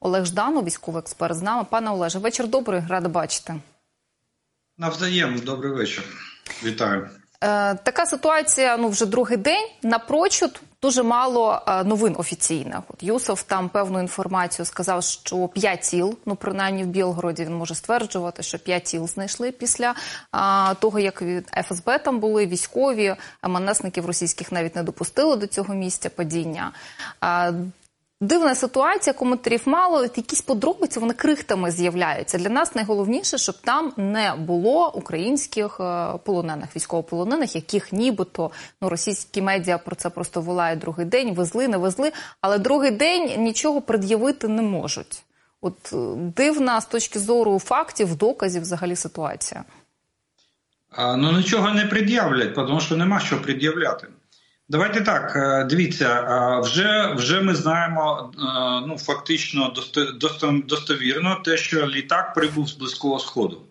Олег Жданов, військовий експерт з нами. Пане Олеже, вечір добрий, рада бачити. Навзаєм, добрий вечір. Вітаю. Е, така ситуація. Ну вже другий день напрочуд дуже мало е, новин офіційних. От Юсов там певну інформацію сказав, що п'ять тіл, ну принаймні в Білгороді він може стверджувати, що п'ять тіл знайшли після а, того, як від ФСБ там були військові, МНСників російських навіть не допустили до цього місця падіння. Дивна ситуація, коментарів мало. Якісь подробиці вони крихтами з'являються. Для нас найголовніше, щоб там не було українських е, полонених, військовополонених, яких нібито ну російські медіа про це просто волають другий день. Везли, не везли, але другий день нічого пред'явити не можуть. От е, дивна з точки зору фактів, доказів, взагалі ситуація. А, ну нічого не пред'являть, тому що нема що пред'являти. Давайте так. Е, дивіться, е, вже вже ми знаємо е, ну фактично достовірно те, що літак прибув з близького сходу.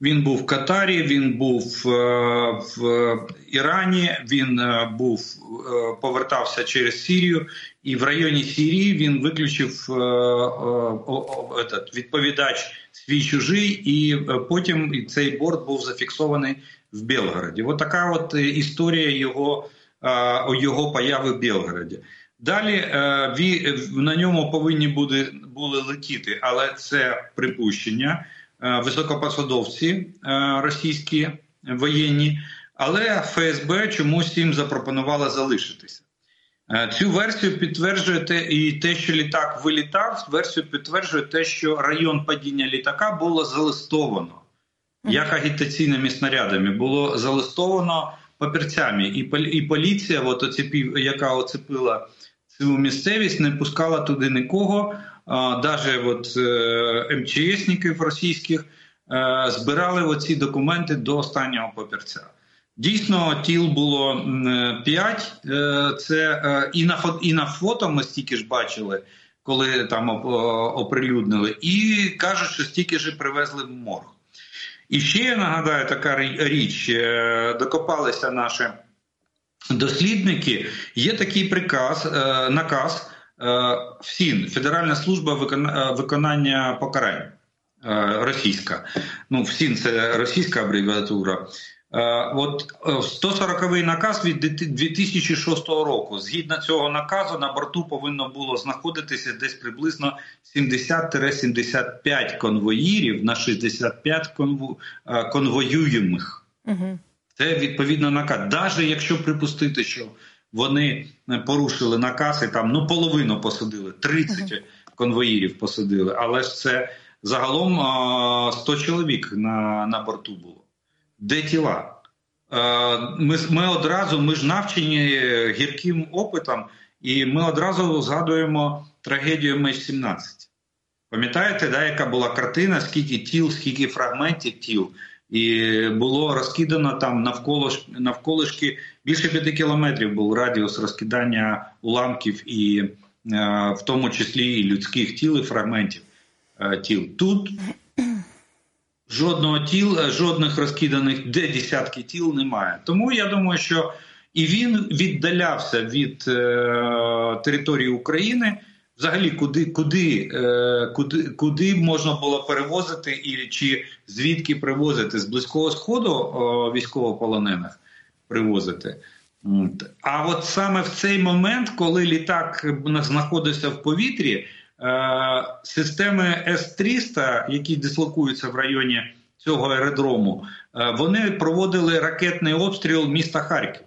Він був в Катарі, він був в Ірані, він був повертався через Сірію, і в районі Сірії він виключив відповідач свій чужий, і потім цей борт був зафіксований в Белгороді. От от історія його його появи в Білгороді. Далі е, на ньому повинні були, були летіти, але це припущення е, високопосадовці е, російські воєнні, але ФСБ чомусь їм запропонувала залишитися. Цю версію підтверджує те, і те, що літак вилітав, версію підтверджує те, що район падіння літака було залистовано як агітаційними снарядами. Було залистовано папірцями, і і поліція, от оцепів, яка оцепила цю місцевість, не пускала туди нікого. Навіть от е, МЧСників російських е, збирали оці документи до останнього папірця. Дійсно, тіл було п'ять. Е, це і на і на фото ми стільки ж бачили, коли там оприлюднили, і кажуть, що стільки ж привезли в морг. І ще я нагадаю така річ: е, докопалися наші дослідники. Є такий приказ, е, наказ е, ФСІН, Федеральна служба виконання покарань російська. Ну, ФСІН – це російська абревіатура. Е, от 140-й е, наказ від 2006 року. Згідно цього наказу, на борту повинно було знаходитися десь приблизно 70-75 конвоїрів на 65 конво... Е, конвоюємих. Угу. Це відповідно наказ. Навіть якщо припустити, що вони порушили наказ і там ну половину посадили, 30 угу. конвоїрів посадили, але ж це загалом 100 чоловік на, на борту було де тіла. Е, ми ми одразу ми ж навчені гірким опитом, і ми одразу згадуємо трагедію Меч-17. Пам'ятаєте, да, яка була картина, скільки тіл, скільки фрагментів тіл, і було розкидано там навколо навколишки більше п'яти кілометрів був радіус розкидання уламків, і е, в тому числі і людських тіл і фрагментів е, тіл. Тут Жодного тіл, е, жодних розкиданих де десятки тіл немає. Тому я думаю, що і він віддалявся від е, території України. Взагалі, куди куди, е, куди куди можна було перевозити, і чи звідки привозити з близького сходу військовополонених привозити. А от саме в цей момент, коли літак знаходився в повітрі, системи С-300, які дислокуються в районі цього аеродрому, е, вони проводили ракетний обстріл міста Харків.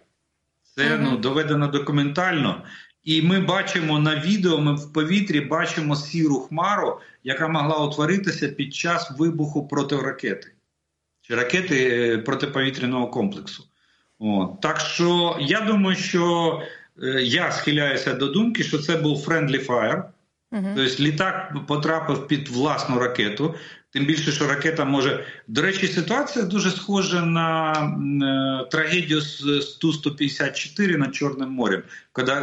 Це ну, доведено документально. І ми бачимо на відео, ми в повітрі бачимо сіру хмару, яка могла утворитися під час вибуху протиракети чи ракети е, протиповітряного комплексу. От. Так що я думаю, що я схиляюся до думки, що це був friendly fire. Тобто літак потрапив під власну ракету, тим більше, що ракета може. До речі, ситуація дуже схожа на е, трагедію з Ту-154 над Чорним морем,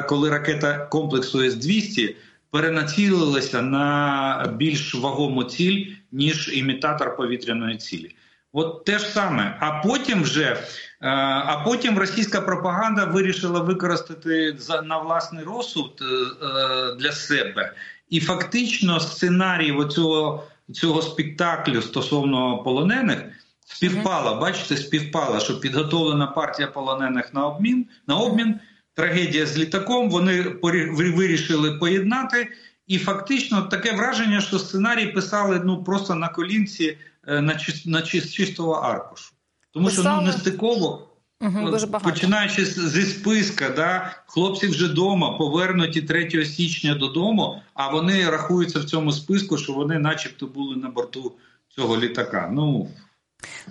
коли, ракета комплексу С-200 перенацілилася на більш вагому ціль, ніж імітатор повітряної цілі. От те ж саме. А потім вже е, а потім російська пропаганда вирішила використати на власний розсуд е, для себе І фактично сценарій оцього, цього спектаклю стосовно полонених співпала. Бачите, співпала, що підготовлена партія полонених на обмін на обмін. Трагедія з літаком. Вони вирішили поєднати. І фактично таке враження, що сценарій писали ну просто на колінці е, на чистого аркушу, тому що ну нестиково. Угу, дуже багато. Починаючи зі списка, да, хлопці вже вдома повернуті 3 січня додому, а вони рахуються в цьому списку, що вони, начебто, були на борту цього літака. Ну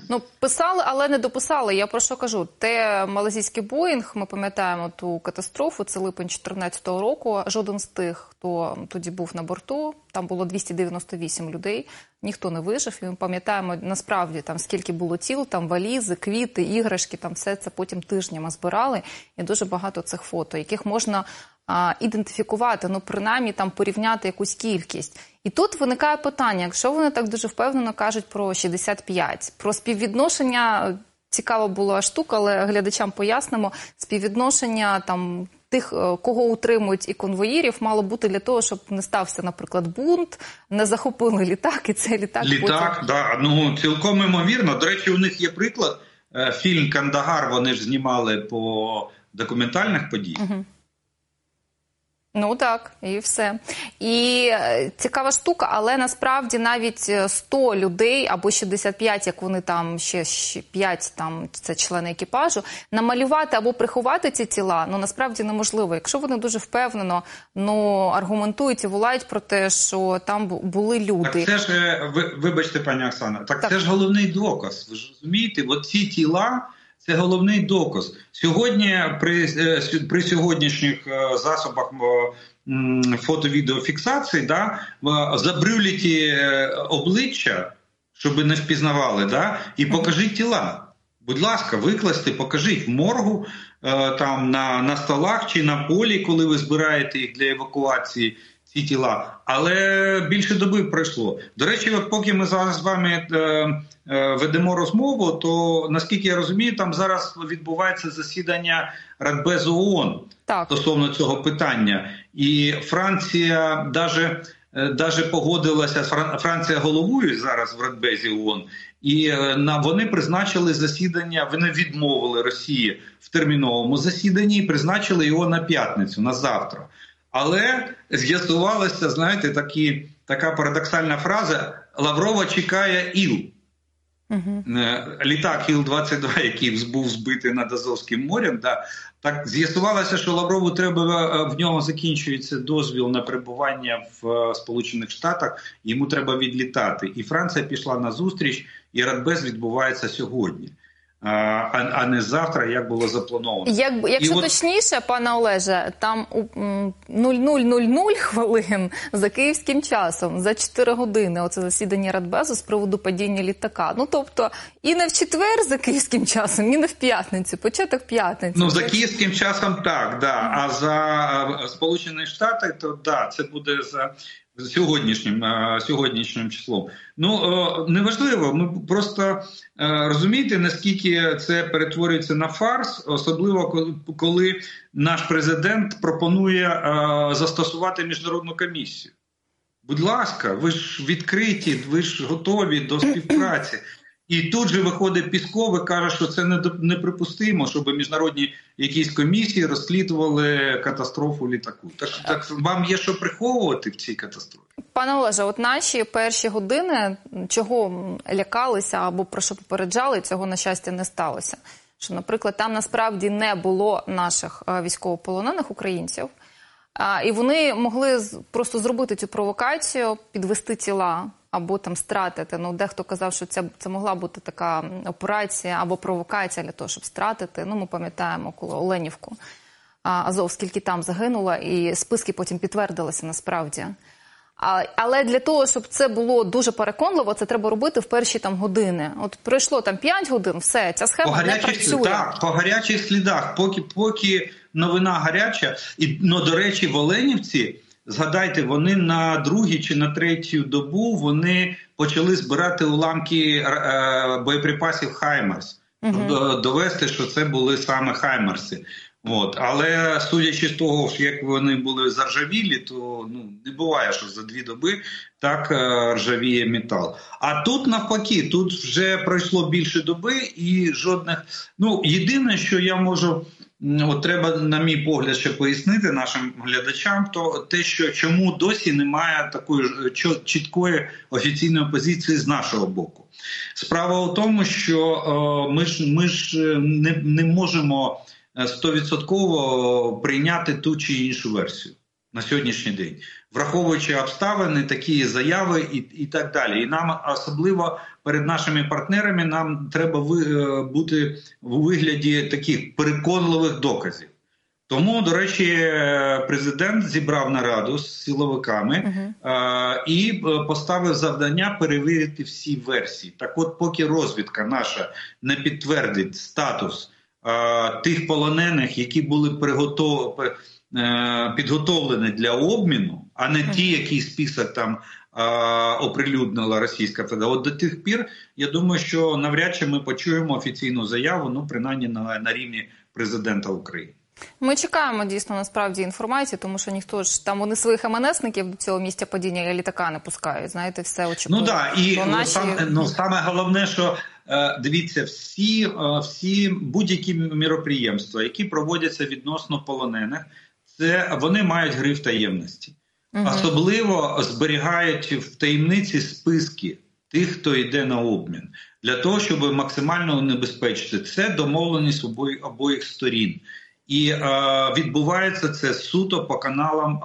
Ну, писали, але не дописали. Я про що кажу? Те малазійський Боїнг, ми пам'ятаємо ту катастрофу. Це липень 2014 року. Жоден з тих, хто тоді був на борту, там було 298 людей. Ніхто не вижив. І ми пам'ятаємо насправді там скільки було тіл, там валізи, квіти, іграшки. Там все це потім тижнями збирали. І дуже багато цих фото, яких можна а, ідентифікувати, ну принаймні там порівняти якусь кількість. І тут виникає питання: якщо вони так дуже впевнено кажуть про 65, про співвідношення. Цікава була штука, але глядачам пояснимо співвідношення там тих, е, кого утримують і конвоїрів, мало бути для того, щоб не стався, наприклад, бунт, не захопили літак, і цей літак літак. Потім... Да, ну цілком імовірно. До речі, у них є приклад. Е, фільм Кандагар. Вони ж знімали по документальних подіях. Угу. Ну так, і все. І е, цікава штука, але насправді навіть 100 е, людей або 65, як вони там ще 5, там це члени екіпажу, намалювати або приховати ці тіла, ну насправді неможливо. Якщо вони дуже впевнено ну аргументують і волають про те, що там були люди. Так Це ж е, ви вибачте, пані Оксана, так, так це ж головний доказ. Ви ж розумієте, от ці тіла. Це головний доказ сьогодні. При е, при сьогоднішніх е, засобах фото-відеофіксації да, забрюліті е, обличчя, щоб не впізнавали, да, і покажіть тіла. Будь ласка, викласти, покажіть в моргу там на на столах чи на полі, коли ви збираєте їх для евакуації ці тіла, але більше доби пройшло. До речі, от поки ми зараз з вами е, е, ведемо розмову, то наскільки я розумію, там зараз відбувається засідання Радбезу ООН так. стосовно цього питання, і Франція даже. Е, даже погодилася Франція головує зараз в Радбезі ООН, і е, на вони призначили засідання. Вони відмовили Росії в терміновому засіданні і призначили його на п'ятницю на завтра. Але з'ясувалося, знаєте, такі, така парадоксальна фраза: Лаврова чекає іл. Угу. Літак Іл-22, який був збитий над Азовським морем, да, так з'ясувалося, що Лаврову треба е, в нього закінчується дозвіл на перебування в е, Сполучених Штатах. Йому треба відлітати. І Франція пішла на зустріч, і Радбез відбувається сьогодні а а не завтра, як було заплановано. Як якщо І точніше, пане Олеже, там 0000 хвилин за київським часом за 4 години. Оце засідання Радбезу з приводу падіння літака. Ну тобто і не в четвер за київським часом, і не в п'ятницю. Початок п'ятниці. Ну за київським часом так, да. А за Сполучені Штати, то да, це буде за сьогоднішнім сьогоднішнім числом. Ну неважливо. Ми просто розумієте, наскільки це перетворюється на фарс, особливо коли наш президент пропонує застосувати міжнародну комісію. Будь ласка, ви ж відкриті, ви ж готові до співпраці. І тут же виходить Пісков і каже, що це неприпустимо, щоб міжнародні якісь комісії розслідували катастрофу літаку. Так так вам є що приховувати в цій катастрофі, пане Олеже. От наші перші години чого лякалися або про що попереджали, цього на щастя не сталося. Що, наприклад, там насправді не було наших е, військовополонених українців, і вони могли просто зробити цю провокацію, підвести тіла або там стратити. Ну, дехто казав, що це це могла бути така операція або провокація для того, щоб стратити. Ну, ми пам'ятаємо, коли Оленівку Азов, скільки там загинуло, і списки потім підтвердилися насправді. А, але для того, щоб це було дуже переконливо, це треба робити в перші там години. От пройшло там 5 годин, все ця схема по не працює. Так, по гарячих слідах, поки поки новина гаряча, і ну, до речі, в Оленівці Згадайте, вони на другій чи на третю добу вони почали збирати уламки е, боєприпасів Хаймерс, uh довести, що це були саме Хаймерси. От. Але судячи з того, як вони були заржавілі, то ну не буває, що за дві доби так е, ржавіє метал. А тут навпаки, тут вже пройшло більше доби і жодних. Ну єдине, що я можу. От треба, на мій погляд, ще пояснити нашим глядачам, то те, що чому досі немає такої чіткої офіційної позиції з нашого боку. Справа у тому, що е, ми ж ми ж не, не можемо стовідсотково прийняти ту чи іншу версію на сьогоднішній день, враховуючи обставини, такі заяви і і так далі. І нам особливо перед нашими партнерами нам треба е, бути в вигляді таких переконливих доказів. Тому, до речі, президент зібрав нараду з силовиками uh -huh. і е, поставив завдання перевірити всі версії. Так, от, поки розвідка наша не підтвердить статус тих полонених, які були приготов... Е, підготовлені для обміну, а не ті, який список там оприлюднила Російська Федерація. От до тих пір я думаю, що навряд чи ми почуємо офіційну заяву, ну принаймні на, на рівні президента України. Ми чекаємо дійсно насправді інформації, тому що ніхто ж там вони своїх МНСників до цього місця падіння літака не пускають. Знаєте, все очікують. Ну так, і наші... саме, ну, саме головне, що Е, дивіться, всі е, всі будь-які міроприємства, які проводяться відносно полонених, це вони мають гриф таємності, угу. особливо зберігають в таємниці списки тих, хто йде на обмін, для того, щоб максимально унебезпечити це домовленість обоїх, обоїх сторін. І е, відбувається це суто по каналам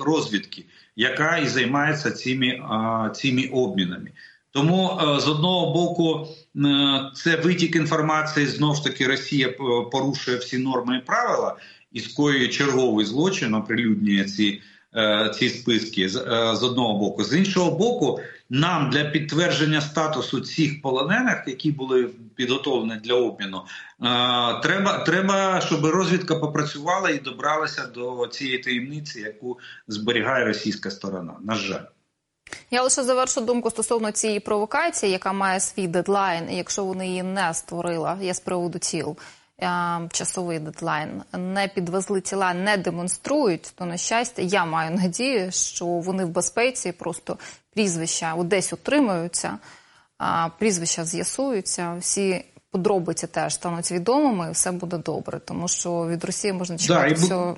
розвідки, яка і займається цими, е, цими обмінами. Тому е, з одного боку е, це витік інформації. Знов ж таки Росія порушує всі норми і правила і скоює черговий злочин, оприлюднює ці е, ці списки з одного боку. З іншого боку, нам для підтвердження статусу цих полонених, які були підготовлені для обміну, треба, треба, щоб розвідка попрацювала і добралася до цієї таємниці, яку зберігає російська сторона. На жаль. Я лише завершу думку стосовно цієї провокації, яка має свій дедлайн. Якщо вони її не створила, я з приводу тіл часовий дедлайн, не підвезли тіла, не демонструють, то на щастя, я маю надію, що вони в безпеці, просто прізвища десь утримуються, прізвища з'ясуються, всі подробиці теж стануть відомими, і все буде добре, тому що від Росії можна чекати да, всього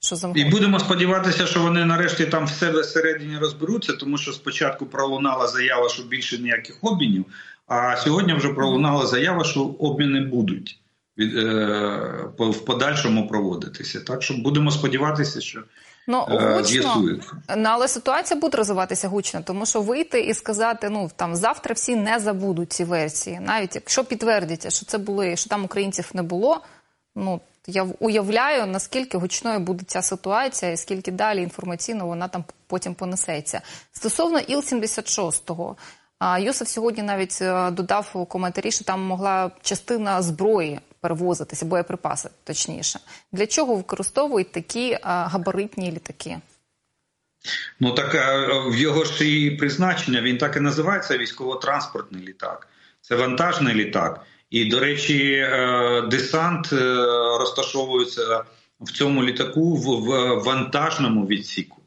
що. І будемо сподіватися, що вони нарешті там в себе всередині розберуться, тому що спочатку пролунала заява, що більше ніяких обмінів. А сьогодні вже пролунала заява, що обміни будуть від, е, в подальшому проводитися. Так що будемо сподіватися, що Ну е, гучно, ну, але ситуація буде розвиватися гучно, тому що вийти і сказати, ну там завтра всі не забудуть ці версії, навіть якщо підтвердяться, що це були, що там українців не було. Ну я уявляю, наскільки гучною буде ця ситуація, і скільки далі інформаційно вона там потім понесеться. Стосовно Іл-76, Юсиф сьогодні навіть е, додав у коментарі, що там могла частина зброї перевозитися, боєприпаси, точніше. Для чого використовують такі габаритні літаки? Ну так е, в його ж і призначення він так і називається військово-транспортний літак. Це вантажний літак. І, до речі, е, десант е, розташовується в цьому літаку в вантажному відсіку.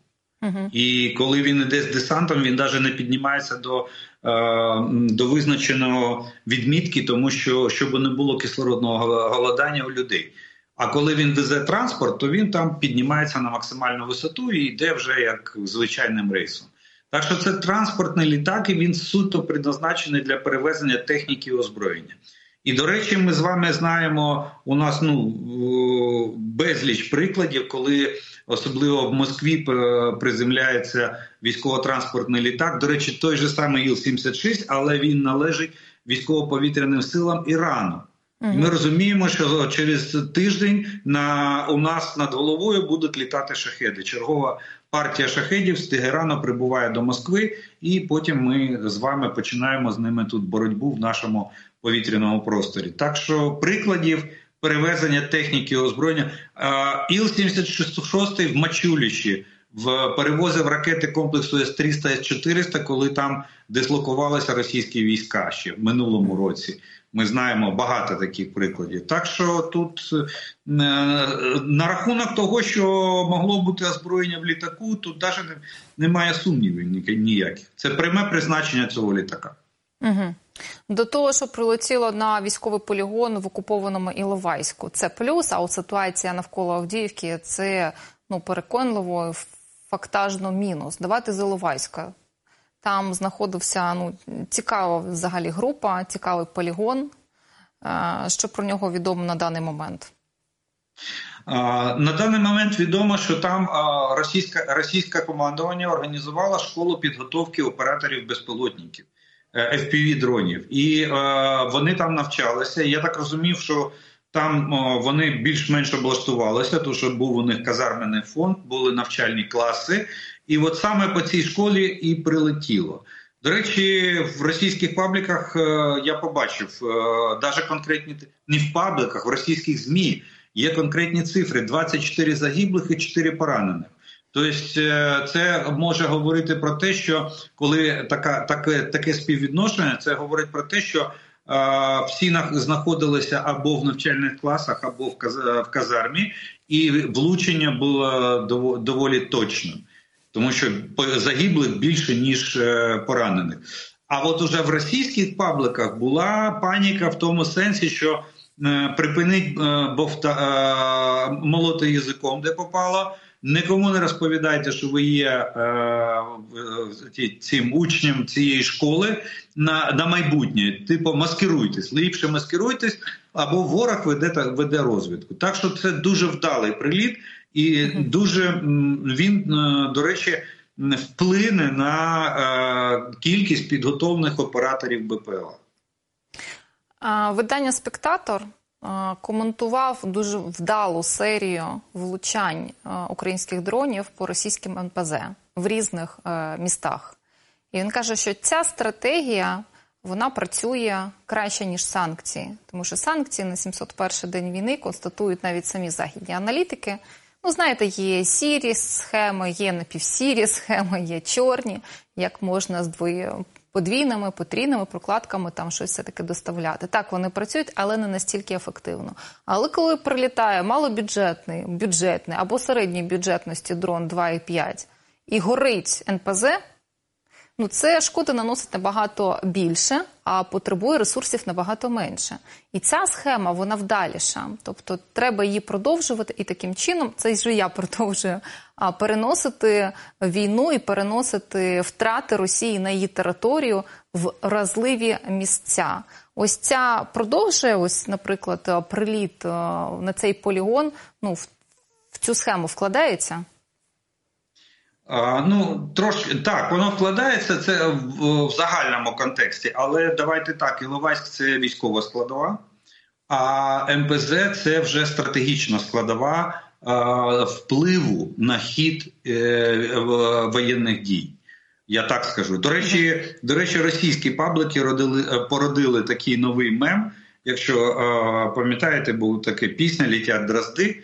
Uh І коли він йде з десантом, він навіть не піднімається до е, до визначеного відмітки, тому що щоб не було кислородного голодання у людей. А коли він везе транспорт, то він там піднімається на максимальну висоту і йде вже як звичайним рейсом. Так що це транспортний літак, і він суто предназначений для перевезення техніки і озброєння. І до речі, ми з вами знаємо у нас ну безліч прикладів, коли особливо в Москві приземляється військово-транспортний літак. До речі, той же самий Іл-76, але він належить військово-повітряним силам Ірану. І Ми розуміємо, що через тиждень на у нас над головою будуть літати шахеди. Чергова партія шахедів з Тегерану прибуває до Москви, і потім ми з вами починаємо з ними тут боротьбу в нашому повітряному просторі. Так що прикладів перевезення техніки озброєння Іл-76 в Мачуліші в перевозив ракети комплексу С-300, С-400, коли там дислокувалися російські війська ще в минулому році. Ми знаємо багато таких прикладів. Так що тут е, на рахунок того, що могло бути озброєння в літаку, тут навіть немає сумнівів ніяких. Це пряме призначення цього літака. Угу. До того, що прилетіло на військовий полігон в окупованому Іловайську, це плюс. А от ситуація навколо Авдіївки це ну переконливо фактажно мінус. Давайте з Іловайська. Там знаходився ну цікава взагалі група, цікавий полігон. Що про нього відомо на даний момент? На даний момент відомо, що там російська російське командування організувало школу підготовки операторів безпілотників е, fpv дронів, і вони там навчалися. Я так розумів, що там вони більш-менш облаштувалися, тому що був у них казарменний фонд, були навчальні класи, і от саме по цій школі і прилетіло. До речі, в російських пабліках е, я побачив навіть е, конкретні не в пабліках, в російських змі є конкретні цифри: 24 загиблих і 4 поранених. Тобто, е, це може говорити про те, що коли така таке таке співвідношення, це говорить про те, що всі знаходилися або в навчальних класах, або в казармі, і влучення було доволі точним, тому що загиблих більше ніж е, поранених. А от уже в російських пабликах була паніка в тому сенсі, що е, припинить е, бовта молоти язиком, де попало. Нікому не розповідайте, що ви є е, цим учнем цієї школи на на майбутнє. Типу, маскируйтесь, ліпше маскируйтесь, або ворог веде веде розвідку. Так що це дуже вдалий приліт, і дуже він, е, до речі, вплине на е, кількість підготовлених операторів БПЛА. Видання Спектатор коментував дуже вдалу серію влучань українських дронів по російським НПЗ в різних е, містах. І він каже, що ця стратегія вона працює краще ніж санкції, тому що санкції на 701 день війни констатують навіть самі західні аналітики. Ну, знаєте, є сірі схеми, є напівсірі схеми, є чорні, як можна з двоє подвійними, потрійними прокладками там щось все таки доставляти. Так вони працюють, але не настільки ефективно. Але коли прилітає малобюджетний, бюджетний або середньої бюджетності дрон 2,5 і горить НПЗ ну це шкоди наносить набагато більше, а потребує ресурсів набагато менше. І ця схема вона вдаліша. Тобто треба її продовжувати, і таким чином це ж я продовжую переносити війну і переносити втрати Росії на її територію в разливі місця. Ось ця продовжує, ось, наприклад, приліт на цей полігон. Ну в цю схему вкладається. Ну, трошки так, воно вкладається це в, в загальному контексті, але давайте так: Іловайськ це військова складова, а МПЗ це вже стратегічна складова а, впливу на хід е, воєнних дій. Я так скажу. До речі, до речі, російські паблики родили, е, породили такий новий мем. Якщо е, пам'ятаєте, була така пісня Літять дрозди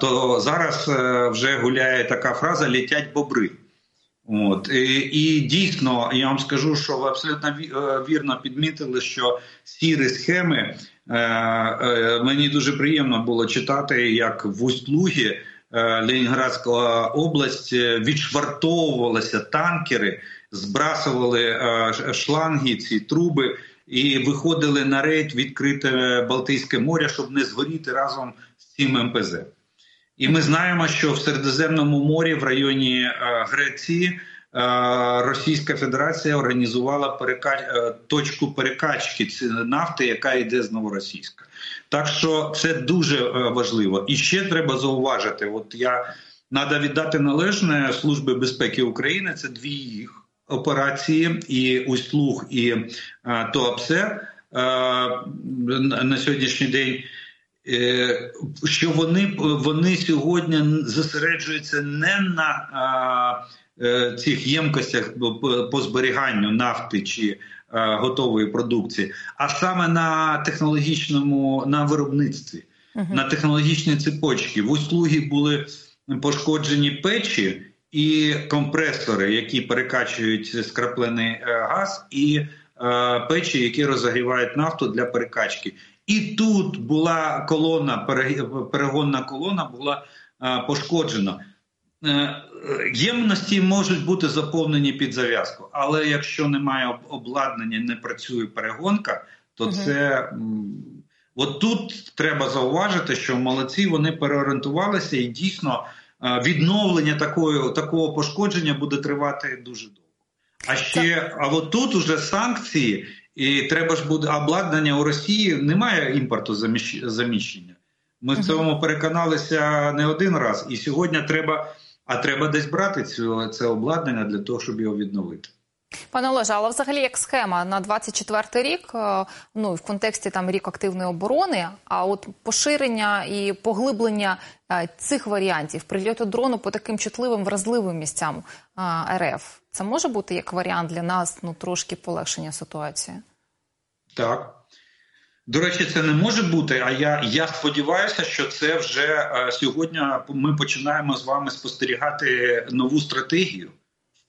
то зараз е, вже гуляє така фраза Літять бобри. От і, і дійсно я вам скажу, що ви абсолютно е, вірно підмітили, що сірі схеми е, е, мені дуже приємно було читати, як в Усть-Лугі е, Ленінградська область відшвартовувалися танкери, збрасували е, шланги, ці труби і виходили на рейд відкрите Балтійське море, щоб не згоріти разом з цим МПЗ. І ми знаємо, що в Середземному морі в районі е, Греції е, Російська Федерація організувала перекач... Е, точку перекачки нафти, яка йде з новоросійська. Так що це дуже важливо. І ще треба зауважити: от я треба віддати належне Служби безпеки України. Це дві їх операції, і услуг, і ТОАПСЕ на сьогоднішній день. Е, що вони вони сьогодні зосереджуються не на а, е, цих ємкостях по зберіганню нафти чи а, готової продукції, а саме на технологічному на виробництві, -huh. на технологічні цепочки. В услуги були пошкоджені печі, і компресори, які перекачують скраплений е, газ, і е, печі, які розігрівають нафту для перекачки. І тут була колона, перегонна колона була е, пошкоджена. Ємності можуть бути заповнені під зав'язку, але якщо немає обладнання, не працює перегонка, то угу. це от тут треба зауважити, що молодці вони переорієнтувалися і дійсно відновлення такої, такого пошкодження буде тривати дуже довго. А ще а от тут уже санкції, і треба ж буде обладнання у Росії. Немає імпорту заміщення. Ми в цьому переконалися не один раз, і сьогодні треба. А треба десь брати цю це обладнання для того, щоб його відновити. Пане Олеже, але взагалі як схема на 24 рік, е, ну в контексті там рік активної оборони, а от поширення і поглиблення е, цих варіантів прильоту дрону по таким чутливим вразливим місцям е, РФ, це може бути як варіант для нас ну трошки полегшення ситуації? Так. До речі, це не може бути. А я я сподіваюся, що це вже е, сьогодні ми починаємо з вами спостерігати нову стратегію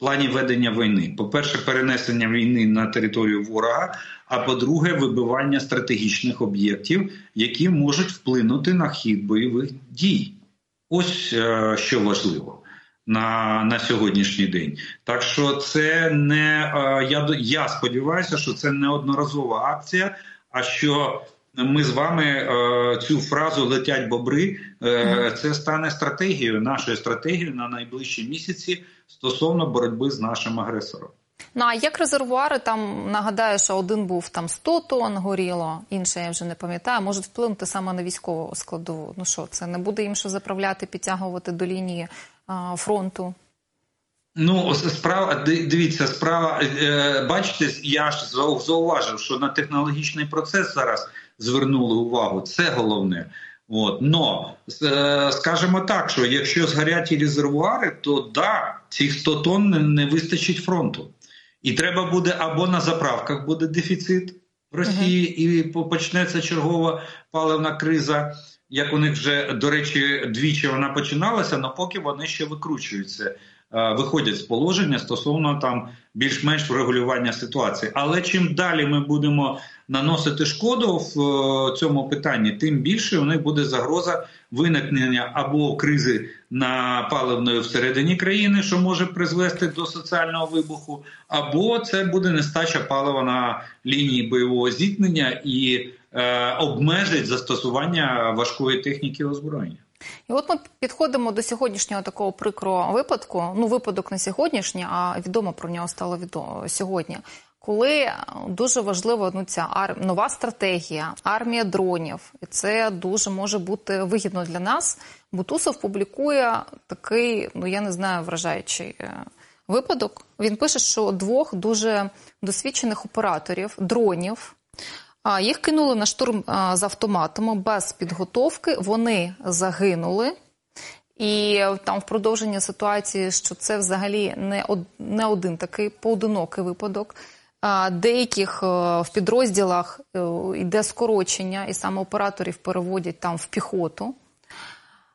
плані ведення війни. По-перше, перенесення війни на територію ворога. А по-друге, вибивання стратегічних об'єктів, які можуть вплинути на хід бойових дій. Ось е, що важливо. На на сьогоднішній день, так що це не е, я я сподіваюся, що це не одноразова акція а що ми з вами е, цю фразу летять бобри. Е, це стане стратегією, нашою стратегією на найближчі місяці стосовно боротьби з нашим агресором. Ну а як резервуари там нагадаю, що один був там 100 тонн горіло, інше я вже не пам'ятаю, можуть вплинути саме на військову складову. Ну що це не буде їм що заправляти, підтягувати до лінії а, фронту? Ну, справа дивіться, справа е, бачите, я ж зауважив, що на технологічний процес зараз звернули увагу. Це головне. От. Но е, скажімо так, що якщо згорять і резервуари, то да, цих 100 тонн не, вистачить фронту. І треба буде або на заправках буде дефіцит в Росії, -huh. і почнеться чергова паливна криза. Як у них вже до речі, двічі вона починалася, але поки вони ще викручуються. Е, виходять з положення стосовно там більш-менш врегулювання ситуації. Але чим далі ми будемо наносити шкоду в е, цьому питанні, тим більше у них буде загроза виникнення або кризи на паливної всередині країни, що може призвести до соціального вибуху, або це буде нестача палива на лінії бойового зіткнення і е, обмежить застосування важкої техніки озброєння. І от ми підходимо до сьогоднішнього такого прикрого випадку. Ну, випадок не сьогоднішній, а відомо про нього стало відомо сьогодні. Коли дуже важлива ну, ця ар... нова стратегія, армія дронів, і це дуже може бути вигідно для нас. Бутусов публікує такий, ну я не знаю, вражаючий е, випадок. Він пише, що двох дуже досвідчених операторів дронів їх кинули на штурм з автоматами без підготовки. Вони загинули. І там в продовження ситуації, що це взагалі не не один такий поодинокий випадок. Деяких е, в підрозділах е, йде скорочення, і саме операторів переводять там в піхоту.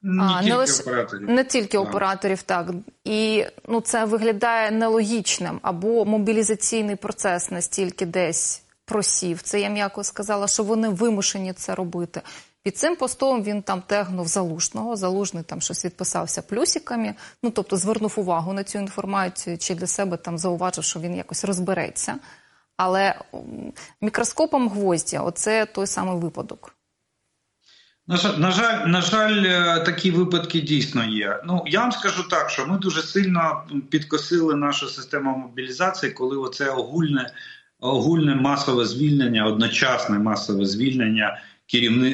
Не а, тільки не, лише, операторів. не тільки операторів, так і ну це виглядає нелогічним або мобілізаційний процес настільки десь просів. Це я м'яко сказала, що вони вимушені це робити. Під цим постом він там тегнув залужного. Залужний там щось відписався плюсиками. Ну тобто звернув увагу на цю інформацію, чи для себе там зауважив, що він якось розбереться. Але мікроскопом гвоздя оце той самий випадок. На жаль, на жаль, е, такі випадки дійсно є. Ну я вам скажу так, що ми дуже сильно підкосили нашу систему мобілізації, коли оце огульне огульне масове звільнення, одночасне масове звільнення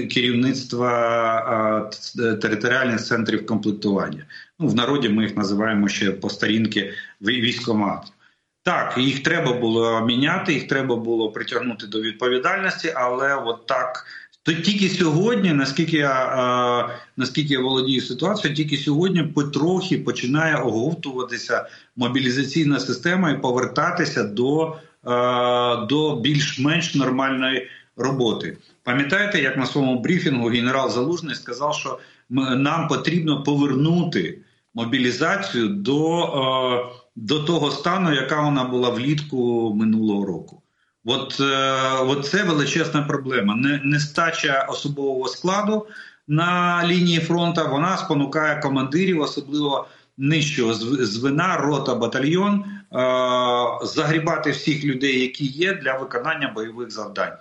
керівництва територіальних центрів комплектування. Ну, В народі ми їх називаємо ще по сторінки військоматів. Так, їх треба було міняти, їх треба було притягнути до відповідальності, але от так. То тільки сьогодні, наскільки я наскільки я володію ситуацією, тільки сьогодні потрохи починає оговтуватися мобілізаційна система і повертатися до Е, до більш-менш нормальної роботи. Пам'ятаєте, як на своєму брифінгу генерал Залужний сказав, що нам потрібно повернути мобілізацію до до того стану, яка вона була влітку минулого року. От, от це величезна проблема. Не, Нестача особового складу на лінії фронту вона спонукає командирів, особливо нижчого звена, рота, батальйон, загрібати всіх людей, які є для виконання бойових завдань.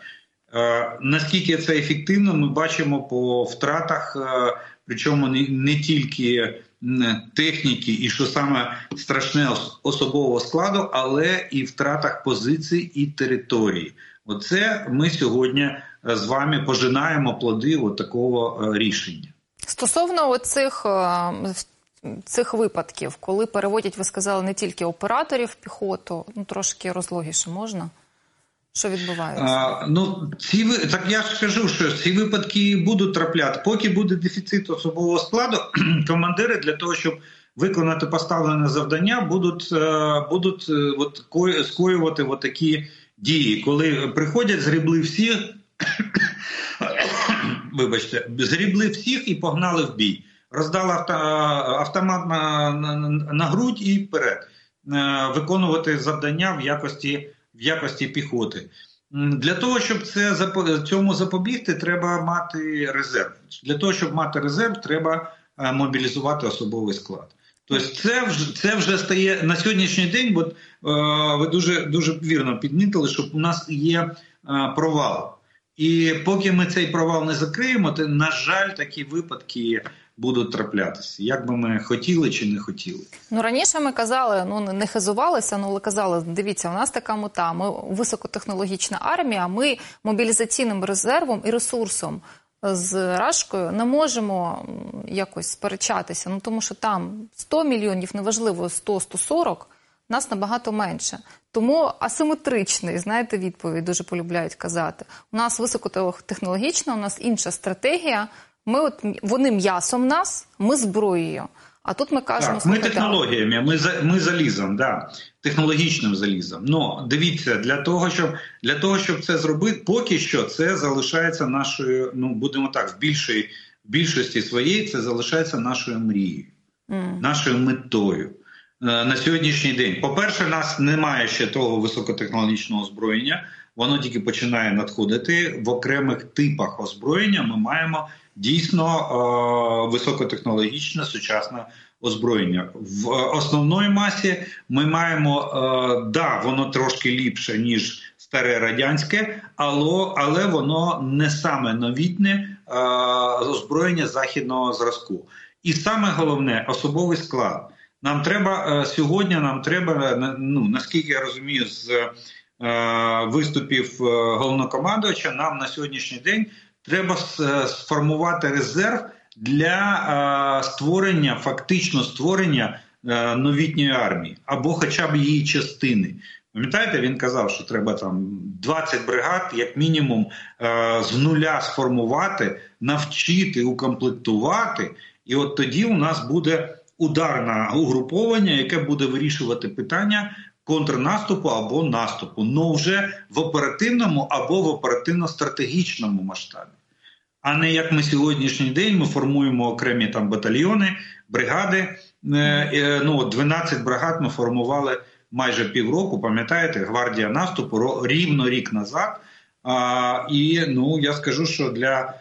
Наскільки це ефективно, ми бачимо по втратах, причому не тільки техніки, і що саме страшне особового складу, але і втратах позицій і території. Оце ми сьогодні е, з вами пожинаємо плоди от такого е, рішення. Стосовно оцих е, цих випадків, коли переводять, ви сказали, не тільки операторів піхоту, ну трошки розлогіше можна. Що відбувається? А, Ну ці так я ж скажу, що ці випадки будуть трапляти. Поки буде дефіцит особового складу, командири для того, щоб виконати поставлене завдання, будуть будуть от, скоювати от такі дії, коли приходять, згрібли всіх, вибачте, згрібли всіх і погнали в бій. Роздали авто, автомат на, на, на грудь і вперед, е, виконувати завдання в якості в якості піхоти. Для того, щоб це цьому запобігти, треба мати резерв. Для того, щоб мати резерв, треба е, мобілізувати особовий склад. Тобто, це вже це вже стає на сьогоднішній день. Бо е, ви дуже дуже вірно підмітили, що у нас є е, провал. І поки ми цей провал не закриємо, то на жаль, такі випадки будуть траплятися, як би ми хотіли чи не хотіли. Ну раніше ми казали, ну не хизувалися, ну але казали, дивіться, у нас така мета. Ми високотехнологічна армія. Ми мобілізаційним резервом і ресурсом з Рашкою не можемо якось сперечатися. Ну тому що там 100 мільйонів, неважливо 100-140, нас набагато менше. Тому асиметричний, знаєте, відповідь дуже полюбляють казати. У нас високотехнологічна, у нас інша стратегія. Ми от вони м'ясом нас, ми зброєю. А тут ми кажемо Так, ми технологіями, ми за ми залізом, да, технологічним залізом. Ну дивіться, для того, щоб для того, щоб це зробити, поки що це залишається нашою. Ну будемо так, в більшій в більшості своєї це залишається нашою мрією, mm. нашою метою. Е, на сьогоднішній день, по-перше, нас немає ще того високотехнологічного озброєння, воно тільки починає надходити в окремих типах озброєння. Ми маємо дійсно е, високотехнологічне сучасне озброєння. В основної масі ми маємо е, да, воно трошки ліпше ніж старе радянське, але воно не саме новітне е, озброєння західного зразку. І саме головне особовий склад. Нам треба сьогодні. Нам треба ну наскільки я розумію, з виступів головнокомандувача, нам на сьогоднішній день треба е, сформувати резерв для е, створення, фактично створення е, новітньої армії або хоча б її частини. Пам'ятаєте, він казав, що треба там 20 бригад, як мінімум, з нуля сформувати, навчити, укомплектувати. І от тоді у нас буде ударне угруповання, яке буде вирішувати питання контрнаступу або наступу, ну вже в оперативному або в оперативно-стратегічному масштабі. А не як ми сьогоднішній день ми формуємо окремі там батальйони, бригади. Е, е, ну 12 бригад ми формували майже півроку. Пам'ятаєте, гвардія наступу рівно рік назад. І ну я скажу, що для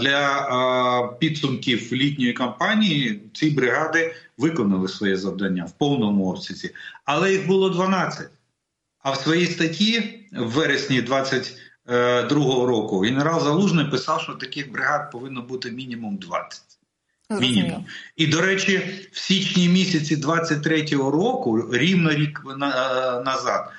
для підсумків літньої кампанії ці бригади виконали своє завдання в повному обсязі, але їх було 12. А в своїй статті в вересні 22-го року генерал Залужний писав, що таких бригад повинно бути мінімум 20. Мінімум. І, до речі, в січні місяці 23-го року, рівно рік назад,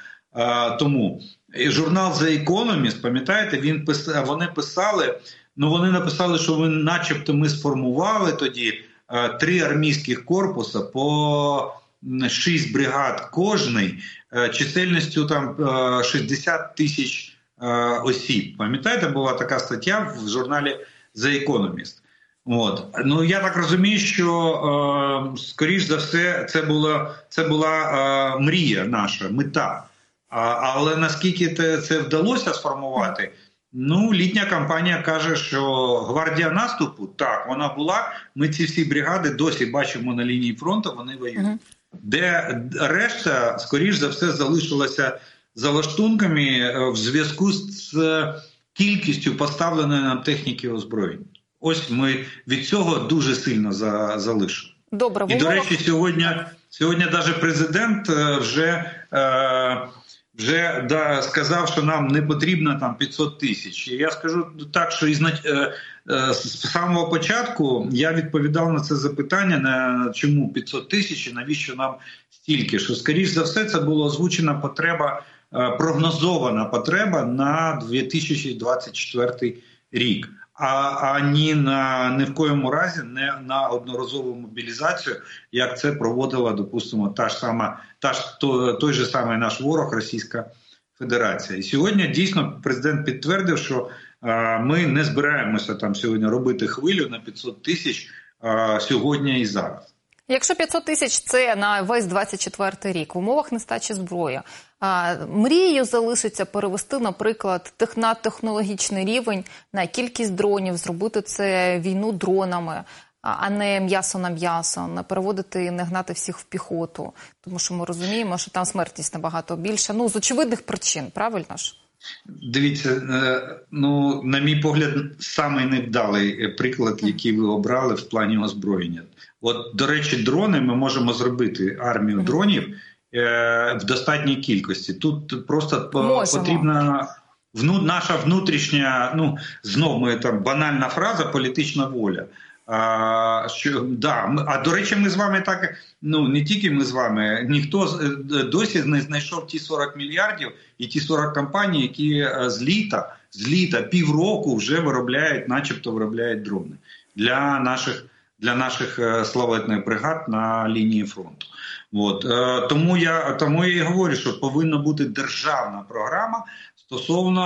тому журнал The Economist, пам'ятаєте, він писав, вони писали. Ну вони написали, що ви, начебто, ми сформували тоді е, три армійських корпуси по шість бригад кожний, е, чисельністю там е, 60 тисяч е, осіб. Пам'ятаєте, була така стаття в журналі The Economist. От ну я так розумію, що е, скоріш за все це була це була е, мрія наша мета. А, але наскільки це, це вдалося сформувати? Ну, літня кампанія каже, що гвардія наступу так вона була. Ми ці всі бригади досі бачимо на лінії фронту. Вони воюють, uh -huh. де решта, скоріш за все, залишилася за лаштунками е, в зв'язку з кількістю поставленої нам техніки озброєння. Ось ми від цього дуже сильно за, залишимо. Добре, і до речі, сьогодні сьогодні навіть президент е, вже. Е, вже да, сказав, що нам не потрібно там 500 тисяч. Я скажу так, що із е, е, з самого початку я відповідав на це запитання: на чому 500 тисяч і навіщо нам стільки? Що скоріш за все це була озвучена потреба, е, прогнозована потреба на 2024 рік а а ні на ні в коєму разі не на одноразову мобілізацію, як це проводила, допустимо, та ж сама та ж то, той же самий наш ворог Російська Федерація. І сьогодні дійсно президент підтвердив, що а, ми не збираємося там сьогодні робити хвилю на 500 тисяч а, сьогодні і зараз. Якщо 500 тисяч це на весь 24 рік в умовах нестачі зброї, мрією залишиться перевести, наприклад, на технологічний рівень на кількість дронів, зробити це війну дронами. А не м'ясо на м'ясо, не переводити, і не гнати всіх в піхоту, тому що ми розуміємо, що там смертність набагато більша. Ну з очевидних причин, правильно ж? Дивіться, е, ну на мій погляд, самий невдалий приклад, який ви обрали в плані озброєння. От, до речі, дрони ми можемо зробити армію дронів е, в достатній кількості. Тут просто можемо. потрібна вну, наша внутрішня, ну знов ми там банальна фраза, політична воля. А що да, а до речі, ми з вами так. Ну не тільки ми з вами, ніхто е, досі не знайшов ті 40 мільярдів і ті 40 компаній, які е, з літа з літа півроку вже виробляють, начебто виробляють дрони для наших для наших е, славетних бригад на лінії фронту. От е, тому я тому я і говорю, що повинна бути державна програма стосовно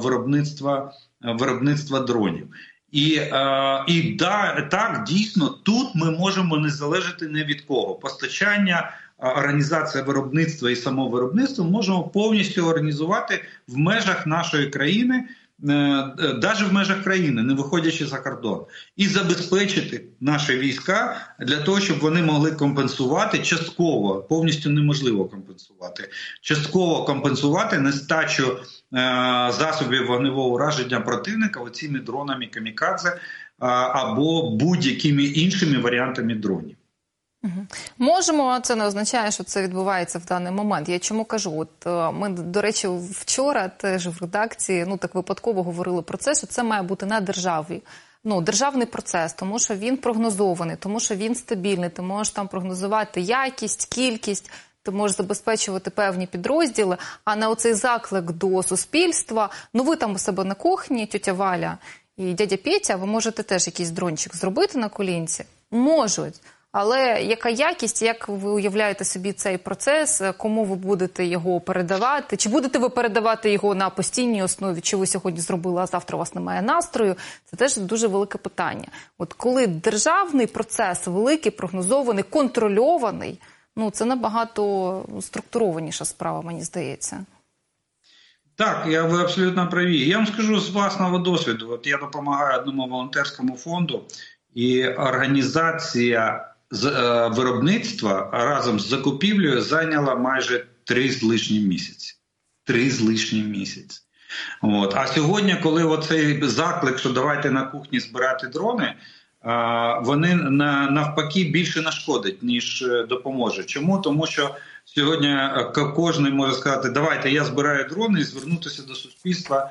е, виробництва виробництва дронів. І і да, так дійсно тут ми можемо не залежати не від кого. Постачання, організація виробництва і самовиробництво можемо повністю організувати в межах нашої країни. Навіть е, в межах країни, не виходячи за кордон, і забезпечити наші війська для того, щоб вони могли компенсувати частково, повністю неможливо компенсувати, частково компенсувати нестачу е, засобів вогневого ураження противника оціми дронами камікадзе е, або будь-якими іншими варіантами дронів. Можемо, це не означає, що це відбувається в даний момент. Я чому кажу? От е, ми, до речі, вчора теж в редакції ну так випадково говорили про це, що це має бути на державі. Ну, державний процес, тому що він прогнозований, тому що він стабільний. Ти можеш там прогнозувати якість, кількість, ти можеш забезпечувати певні підрозділи. А на оцей заклик до суспільства, ну ви там у себе на кухні, тетя Валя і дядя Петя, ви можете теж якийсь дрончик зробити на колінці? Можуть. Але яка якість, як ви уявляєте собі цей процес? Кому ви будете його передавати? Чи будете ви передавати його на постійній основі? Чи ви сьогодні зробили, а завтра у вас немає настрою? Це теж дуже велике питання. От коли державний процес великий, прогнозований, контрольований, ну це набагато структурованіша справа, мені здається. Так, я ви абсолютно праві. Я вам скажу з власного досвіду. От я допомагаю одному волонтерському фонду, і організація з е, виробництва разом з закупівлею зайняла майже три з лишнім місяці. Три з лишнім місяці. От. А сьогодні, коли оцей заклик, що давайте на кухні збирати дрони, вони навпаки більше нашкодять, ніж е, допоможе. Чому? Тому що сьогодні е, кожен може сказати, давайте я збираю дрони і звернутися до суспільства,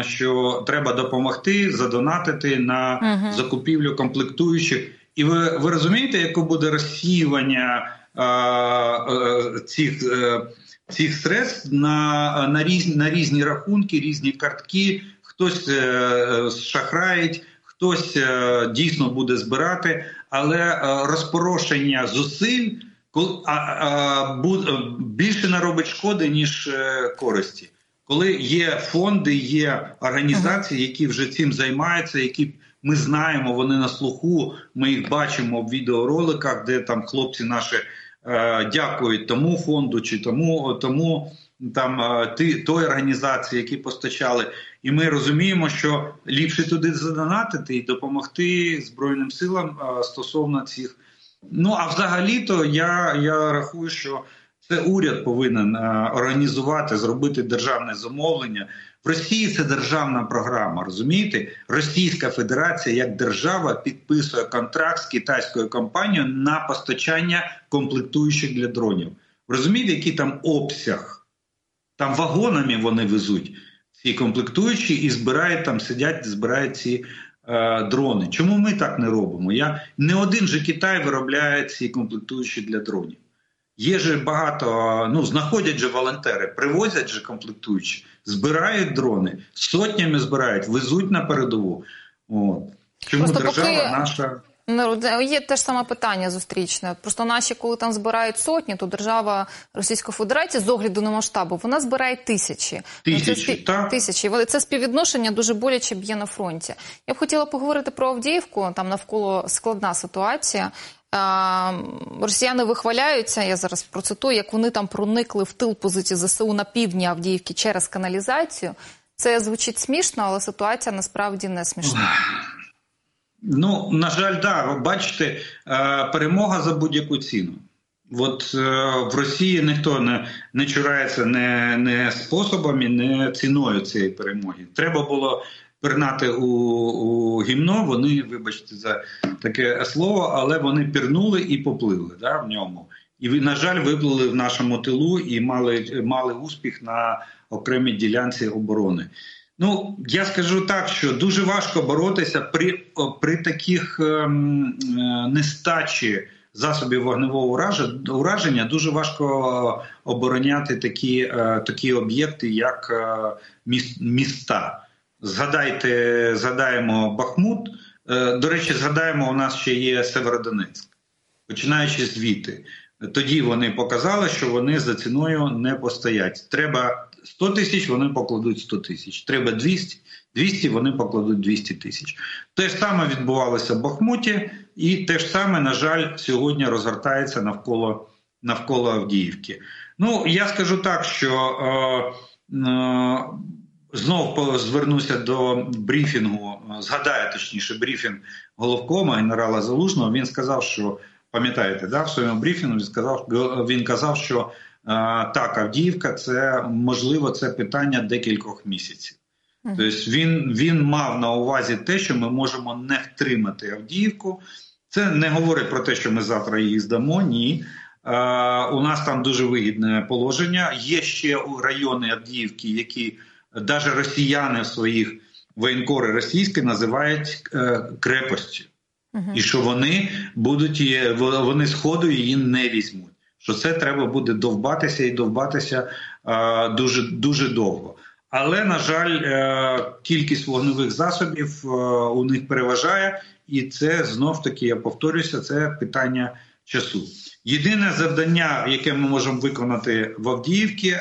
що треба допомогти, задонатити на закупівлю комплектуючих. І ви ви розумієте, яке буде розсіювання а, цих а, цих средств на на, різні на різні рахунки, різні картки, хтось е, шахраїть, хтось е, дійсно буде збирати, але а, розпорошення зусиль а, а, більше наробить шкоди, ніж а, користі. Коли є фонди, є організації, які вже цим займаються, які ми знаємо, вони на слуху. Ми їх бачимо в відеороликах, де там хлопці наші дякують тому фонду чи тому тому там ти той організації, які постачали, і ми розуміємо, що ліпше туди задонатити і допомогти збройним силам стосовно цих. Ну а взагалі-то я, я рахую, що це уряд повинен організувати, зробити державне замовлення. В Росії це державна програма. Розумієте, Російська Федерація як держава підписує контракт з китайською компанією на постачання комплектуючих для дронів. Розумієте, який там обсяг? Там вагонами вони везуть ці комплектуючі і збирають там, сидять, збирають ці е, дрони. Чому ми так не робимо? Я не один же Китай виробляє ці комплектуючі для дронів. Є же багато, ну знаходять же волонтери, привозять же комплектуючі, збирають дрони, сотнями збирають, везуть на передову. От. Чому Просто держава поки... наша. Є те ж саме питання зустрічне. Просто наші, коли там збирають сотні, то держава Російської Федерації з огляду на масштабу вона збирає тисячі. Тисячі, це, так. тисячі. Це співвідношення дуже боляче б'є на фронті. Я б хотіла поговорити про Авдіївку. Там навколо складна ситуація. Росіяни вихваляються. Я зараз процитую, як вони там проникли в тил позиції ЗСУ на півдні Авдіївки через каналізацію. Це звучить смішно, але ситуація насправді не смішна. Ну на жаль, да, бачите, е, перемога за будь-яку ціну. От е, в Росії ніхто не не чурається не не способами, не ціною цієї перемоги. Треба було пірнати у у гімно. Вони, вибачте, за таке слово, але вони пірнули і поплили да, в ньому. І на жаль, виплили в нашому тилу і мали мали успіх на окремій ділянці оборони. Ну я скажу так, що дуже важко боротися при при таких ем, е, нестачі засобів вогневого ураження. Дуже важко обороняти такі е, такі об'єкти, як е, міста. Згадайте, згадаємо Бахмут. Е, до речі, згадаємо, у нас ще є Северодонецьк, починаючи звідти. Тоді вони показали, що вони за ціною не постоять. Треба 100 тисяч, вони покладуть 100 тисяч. Треба 200, 200 вони покладуть 200 тисяч. Те ж саме відбувалося в Бахмуті, і те ж саме, на жаль, сьогодні розгортається навколо навколо Авдіївки. Ну я скажу так, що. Е, е, Знов звернуся до брифінгу, згадаю точніше брифінг головкома генерала Залужного. Він сказав, що пам'ятаєте, да, в своєму брифінгу він сказав, він казав, що е, так, Авдіївка це можливо це питання декількох місяців. Тобто він він мав на увазі те, що ми можемо не втримати Авдіївку. Це не говорить про те, що ми завтра її здамо. Ні. Е, у нас там дуже вигідне положення. Є ще райони Авдіївки, які навіть росіяни в своїх воєнкори російські називають е, крепостю, uh і що вони будуть вони сходу її не візьмуть. Що це треба буде довбатися і довбатися е, дуже дуже довго. Але на жаль, е, кількість вогневих засобів е, у них переважає, і це знов таки я повторюся. Це питання часу. Єдине завдання, яке ми можемо виконати в Авдіївці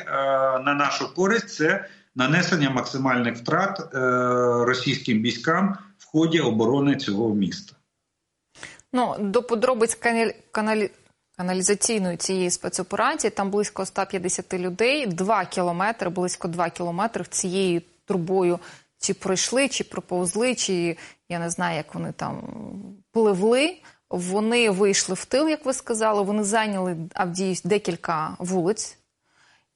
на нашу користь, це нанесення максимальних втрат е, російським військам в ході оборони цього міста. Ну до подробиць каналі... каналі... каналізаційної цієї спецоперації там близько 150 людей, 2 кілометри, близько 2 кілометри цією трубою. Чи пройшли, чи проповзли, чи я не знаю, як вони там пливли. Вони вийшли в тил, як ви сказали. Вони зайняли Авдіїв декілька вулиць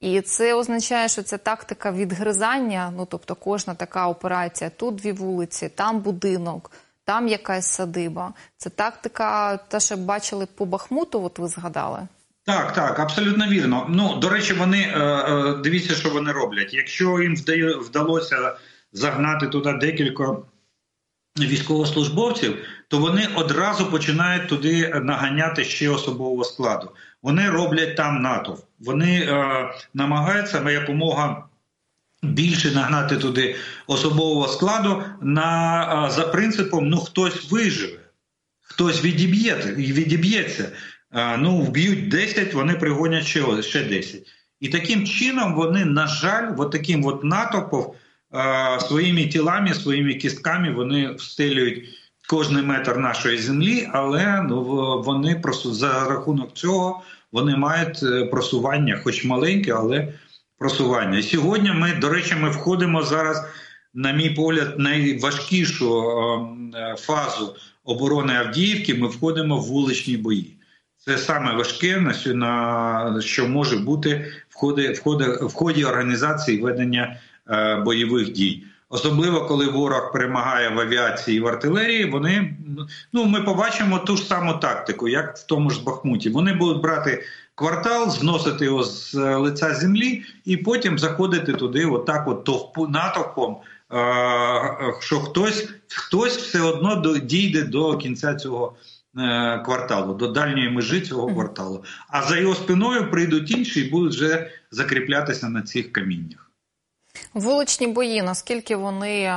і це означає, що це тактика відгризання. Ну тобто, кожна така операція: тут дві вулиці, там будинок, там якась садиба. Це тактика, те, що бачили по Бахмуту. От ви згадали. Так, так, абсолютно вірно. Ну до речі, вони е, е, дивіться, що вони роблять. Якщо їм вдалося загнати туди декілька військовослужбовців, то вони одразу починають туди наганяти ще особового складу. Вони роблять там НАТО. Вони е, намагаються якомога більше нагнати туди особового складу на, е, за принципом: ну хтось виживе, хтось відіб'є відіб'ється. Е, ну, вб'ють 10, вони пригонять ще ще 10. І таким чином вони, на жаль, от таким от натовпом е, своїми тілами, своїми кістками вони встелюють кожний метр нашої землі, але ну, вони просто за рахунок цього вони мають е, просування, хоч маленьке, але просування. І сьогодні ми, до речі, ми входимо зараз, на мій погляд, найважкішу е, фазу оборони Авдіївки. Ми входимо в вуличні бої. Це саме важке, на що може бути в ході в ході, в ході організації ведення е, бойових дій. Особливо коли ворог перемагає в авіації і в артилерії, вони ну ми побачимо ту ж саму тактику, як в тому ж Бахмуті. Вони будуть брати квартал, зносити його з е, лиця землі, і потім заходити туди, отак, от товпу натовпом. Е, що хтось хтось все одно дійде до кінця цього е, кварталу, до дальньої межі цього кварталу. А за його спиною прийдуть інші і будуть вже закріплятися на цих каміннях. Вуличні бої, наскільки вони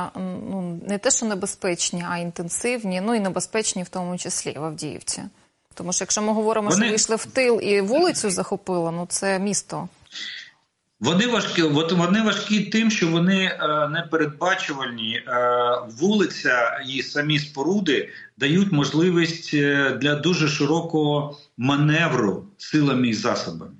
ну не те, що небезпечні, а інтенсивні, ну і небезпечні в тому числі в Авдіївці. Тому що якщо ми говоримо, вони... що вийшли в тил і вулицю захопили, ну це місто. Вони важкі, от вони важкі тим, що вони е, непередбачувальні. Е, вулиця і самі споруди дають можливість е, для дуже широкого маневру силами і засобами.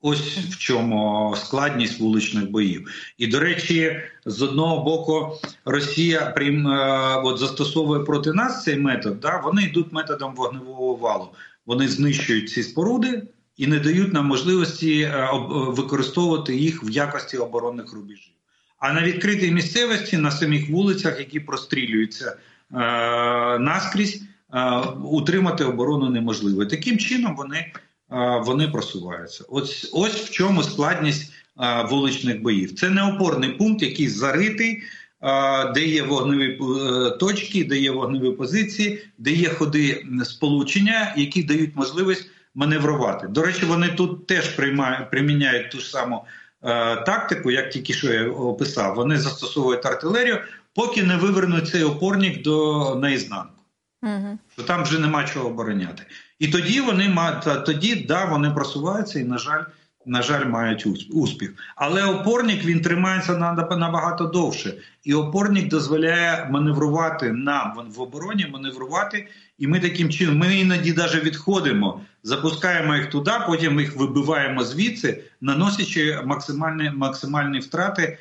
Ось в чому складність вуличних боїв. І до речі, з одного боку, Росія прим, е, от застосовує проти нас цей метод. Да? Вони йдуть методом вогневого валу. Вони знищують ці споруди і не дають нам можливості е, використовувати їх в якості оборонних рубежів. А на відкритій місцевості на самих вулицях, які прострілюються е, наскрізь, утримати оборону неможливо. Таким чином вони вони просуваються. Ось ось в чому складність е, вуличних боїв. Це не опорний пункт, який заритий. Е, де є вогневі точки, де є вогневі позиції, де є ходи сполучення, які дають можливість маневрувати. До речі, вони тут теж приймають, приміняють ту ж саму е, тактику, як тільки що я описав. Вони застосовують артилерію, поки не вивернуть цей опорник до наізнанку. Угу. Що там вже нема чого обороняти. І тоді вони тоді, да, вони просуваються і, на жаль, на жаль, мають успіх. Але опорник він тримається набагато довше, і опорник дозволяє маневрувати нам в обороні, маневрувати. І ми таким чином ми іноді навіть відходимо, запускаємо їх туди, потім їх вибиваємо звідси, наносячи максимальні максимальні втрати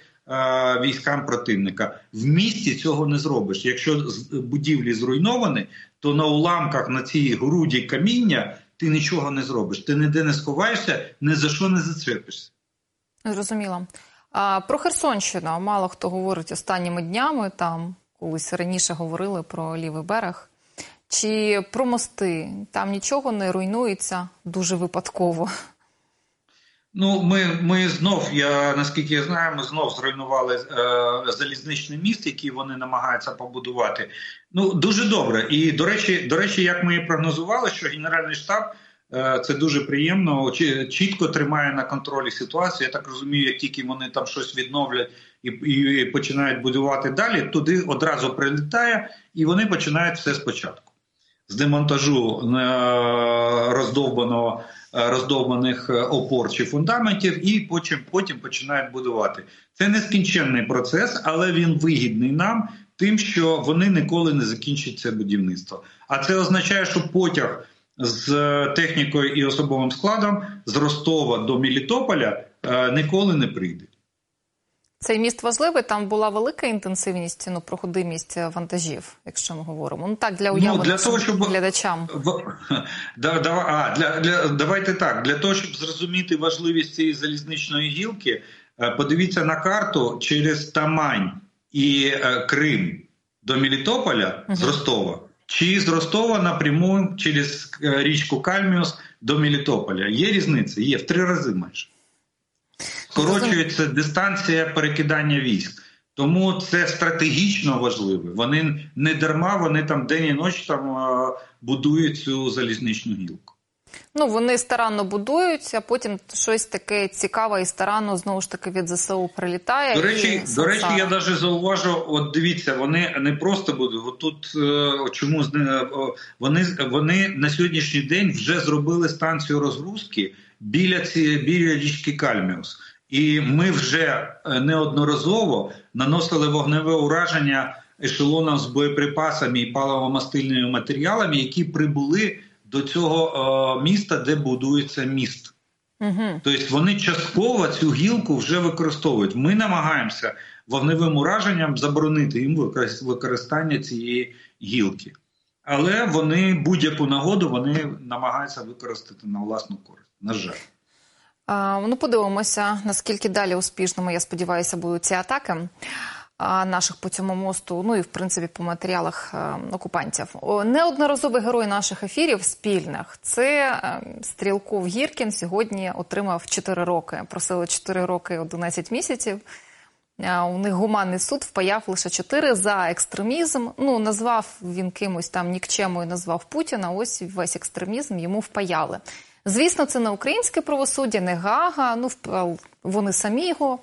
військам противника. В місті цього не зробиш. Якщо будівлі зруйновані, то на уламках на цій груді каміння ти нічого не зробиш. Ти ніде не сховаєшся, ні за що не зацепишся. Зрозуміло. А, Про Херсонщину мало хто говорить останніми днями. Там колись раніше говорили про лівий берег. Чи про мости там нічого не руйнується дуже випадково? Ну, ми ми знов, я наскільки я знаю, ми знов зруйнували е, залізничний міст, який вони намагаються побудувати. Ну дуже добре. І до речі, до речі, як ми і прогнозували, що Генеральний штаб е, це дуже приємно, чітко тримає на контролі ситуацію. Я так розумію, як тільки вони там щось відновлять і, і починають будувати далі, туди одразу прилітає, і вони починають все спочатку. З демонтажу е, роздовбаного Е, роздовбаних е, опор чи фундаментів, і потім потім починають будувати. Це нескінченний процес, але він вигідний нам, тим, що вони ніколи не закінчать це будівництво. А це означає, що потяг з технікою і особовим складом з Ростова до Мілітополя ніколи не прийде. Цей міст важливий. Там була велика інтенсивність, ну проходимість вантажів, якщо ми говоримо. Ну так для уяви ну, для того, щоб глядачам. Да, да, а, для, для, Давайте так. Для того, щоб зрозуміти важливість цієї залізничної гілки, е, подивіться на карту через Тамань і е, Крим до Мелітополя угу. з Ростова. Чи з Ростова напряму через е, річку Кальміус до Мелітополя. Є різниця? Є в три рази майже скорочується дистанція перекидання військ. Тому це стратегічно важливо. Вони не дарма, вони там день і ніч там будують цю залізничну гілку. Ну вони старанно будують, а потім щось таке цікаве і старанно знову ж таки від ЗСУ прилітає. До речі, і до речі, я навіть зауважу. От дивіться, вони не просто будуть. От тут е, чому вони вони на сьогоднішній день вже зробили станцію розгрузки біля ці біля річки Кальміус. І ми вже е, неодноразово наносили вогневе ураження ешелонам з боєприпасами і паливомастильними матеріалами, які прибули до цього міста, де будується міст. Угу. Тобто вони частково цю гілку вже використовують. Ми намагаємося вогневим ураженням заборонити їм використання цієї гілки. Але вони будь-яку нагоду вони намагаються використати на власну користь. На жаль. Ну, подивимося, наскільки далі успішними, я сподіваюся, будуть ці атаки наших по цьому мосту, ну і в принципі по матеріалах е, окупантів. Неодноразовий герой наших ефірів спільних це е, Стрілков Гіркін. Сьогодні отримав 4 роки. Просили 4 роки 11 місяців. У них гуманний суд впаяв лише 4 за екстремізм. Ну назвав він кимось там нікчемою, назвав Путіна. Ось весь екстремізм йому впаяли. Звісно, це не українське правосуддя, не Гага. Ну вони самі його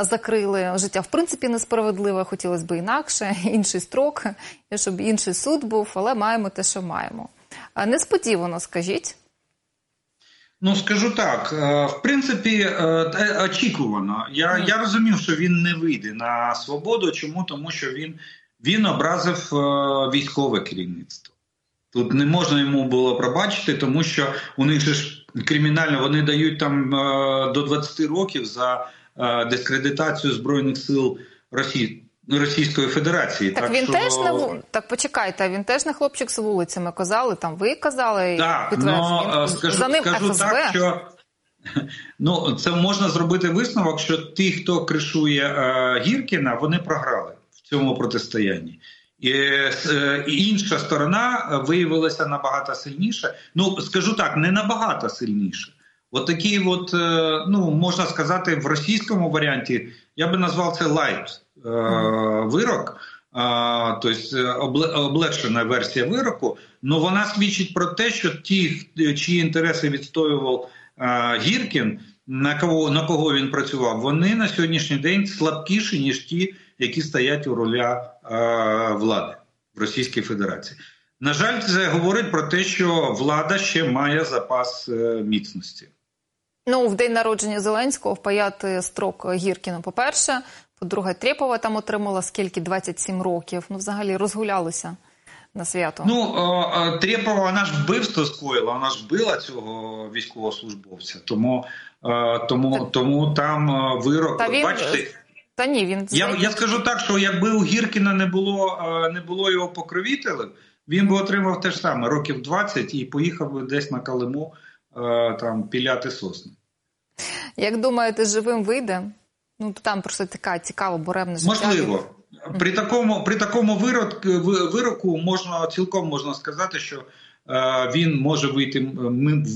закрили. Життя в принципі несправедливе. Хотілося б інакше, інший строк, щоб інший суд був, але маємо те, що маємо. Несподівано скажіть. Ну, скажу так, е, в принципі, е, очікувано. Я я розумів, що він не вийде на свободу. Чому? Тому що він він образив е, військове керівництво. Тут не можна йому було пробачити, тому що у них же ж кримінально вони дають там е, до 20 років за е, дискредитацію збройних сил Росії. Російської Федерації так, так він що... теж не так. Почекайте, він теж не хлопчик з вулиці. Ми казали там. Ви казали так, но, скажу, за ним скажу ФСБ. так, що ну це можна зробити висновок, що ті, хто кришує е, Гіркіна, вони програли в цьому протистоянні. Е, і інша сторона виявилася набагато сильніше. Ну скажу так, не набагато сильніше. От такий, от, е, ну можна сказати, в російському варіанті я би назвав це light е, вирок, тобто облегшена версія вироку. Ну вона свідчить про те, що ті, чиї інтереси відстоював Гіркін, на кого на кого він працював, вони на сьогоднішній день слабкіші ніж ті, які стоять у роля влади в Російській Федерації. На жаль, це говорить про те, що влада ще має запас е, міцності. Ну, в день народження Зеленського впаяти строк Гіркіна, по-перше. По-друге, Трєпова там отримала скільки 27 років. Ну, взагалі розгулялися на свято. Ну Трєпова, вона ж вбивство скоїла, вона ж била цього військовослужбовця. Тому тому, тому там вирок Та він... бачите. Та ні, він я я скажу так, що якби у Гіркіна не було не було його покровителів, він би отримав те ж саме років 20 і поїхав би десь на Калиму там піляти сосни. Як думаєте, живим вийде? Ну там просто така цікава буремна життя. Можливо. При такому при такому вирок, вироку можна цілком можна сказати, що він може вийти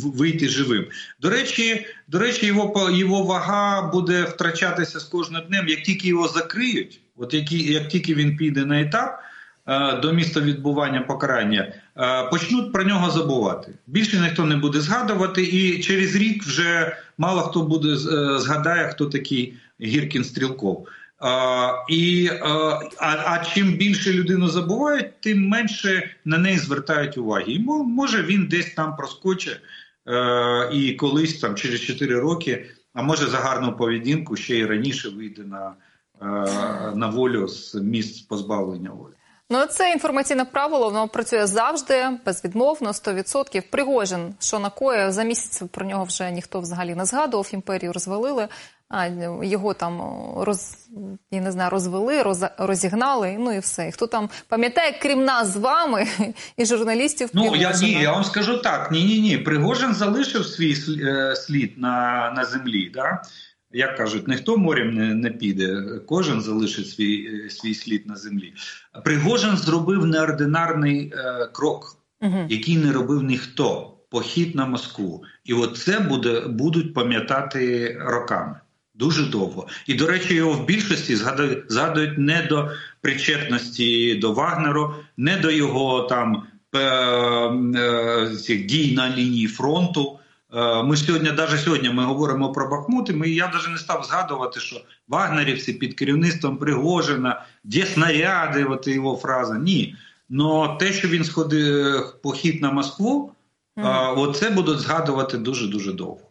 вийти живим. До речі, до речі, його його вага буде втрачатися з кожним днем, як тільки його закриють, от які як тільки він піде на етап до міста відбування покарання, почнуть про нього забувати. Більше ніхто не буде згадувати, і через рік вже мало хто буде е, згадає, хто такий Гіркін Стрілков. А, і, а, а чим більше людину забувають, тим менше на неї звертають уваги. І може він десь там проскочить е, і колись там через 4 роки, а може за гарну поведінку ще й раніше вийде на, е, на волю з місць позбавлення волі. Ну, це інформаційне правило, воно працює завжди, безвідмовно, 100%. Пригожин, що накоє за місяць про нього вже ніхто взагалі не згадував. Імперію розвалили, його там роз я не знаю, розвели, роз, розігнали. Ну і все. І хто там пам'ятає, крім нас з вами і журналістів? Ну я ні, я вам скажу так: ні, ні, ні. Пригожин залишив свій е, слід на на землі. Да? Як кажуть, ніхто морем не не піде, кожен залишить свій е, свій слід на землі. Пригожин зробив неординарний е, крок, угу. який не робив ніхто. Похід на Москву, і от це буде будуть пам'ятати роками дуже довго. І, до речі, його в більшості згадують, згадують не до причетності до Вагнеру, не до його там е, цих дій на лінії фронту. Е, ми сьогодні, навіть сьогодні, ми говоримо про Бахмут, і ми, я навіть не став згадувати, що вагнерівці під керівництвом Пригожина, де снаряди, от його фраза. Ні. Но те, що він сходив похід на Москву, mm -hmm. оце будуть згадувати дуже дуже довго.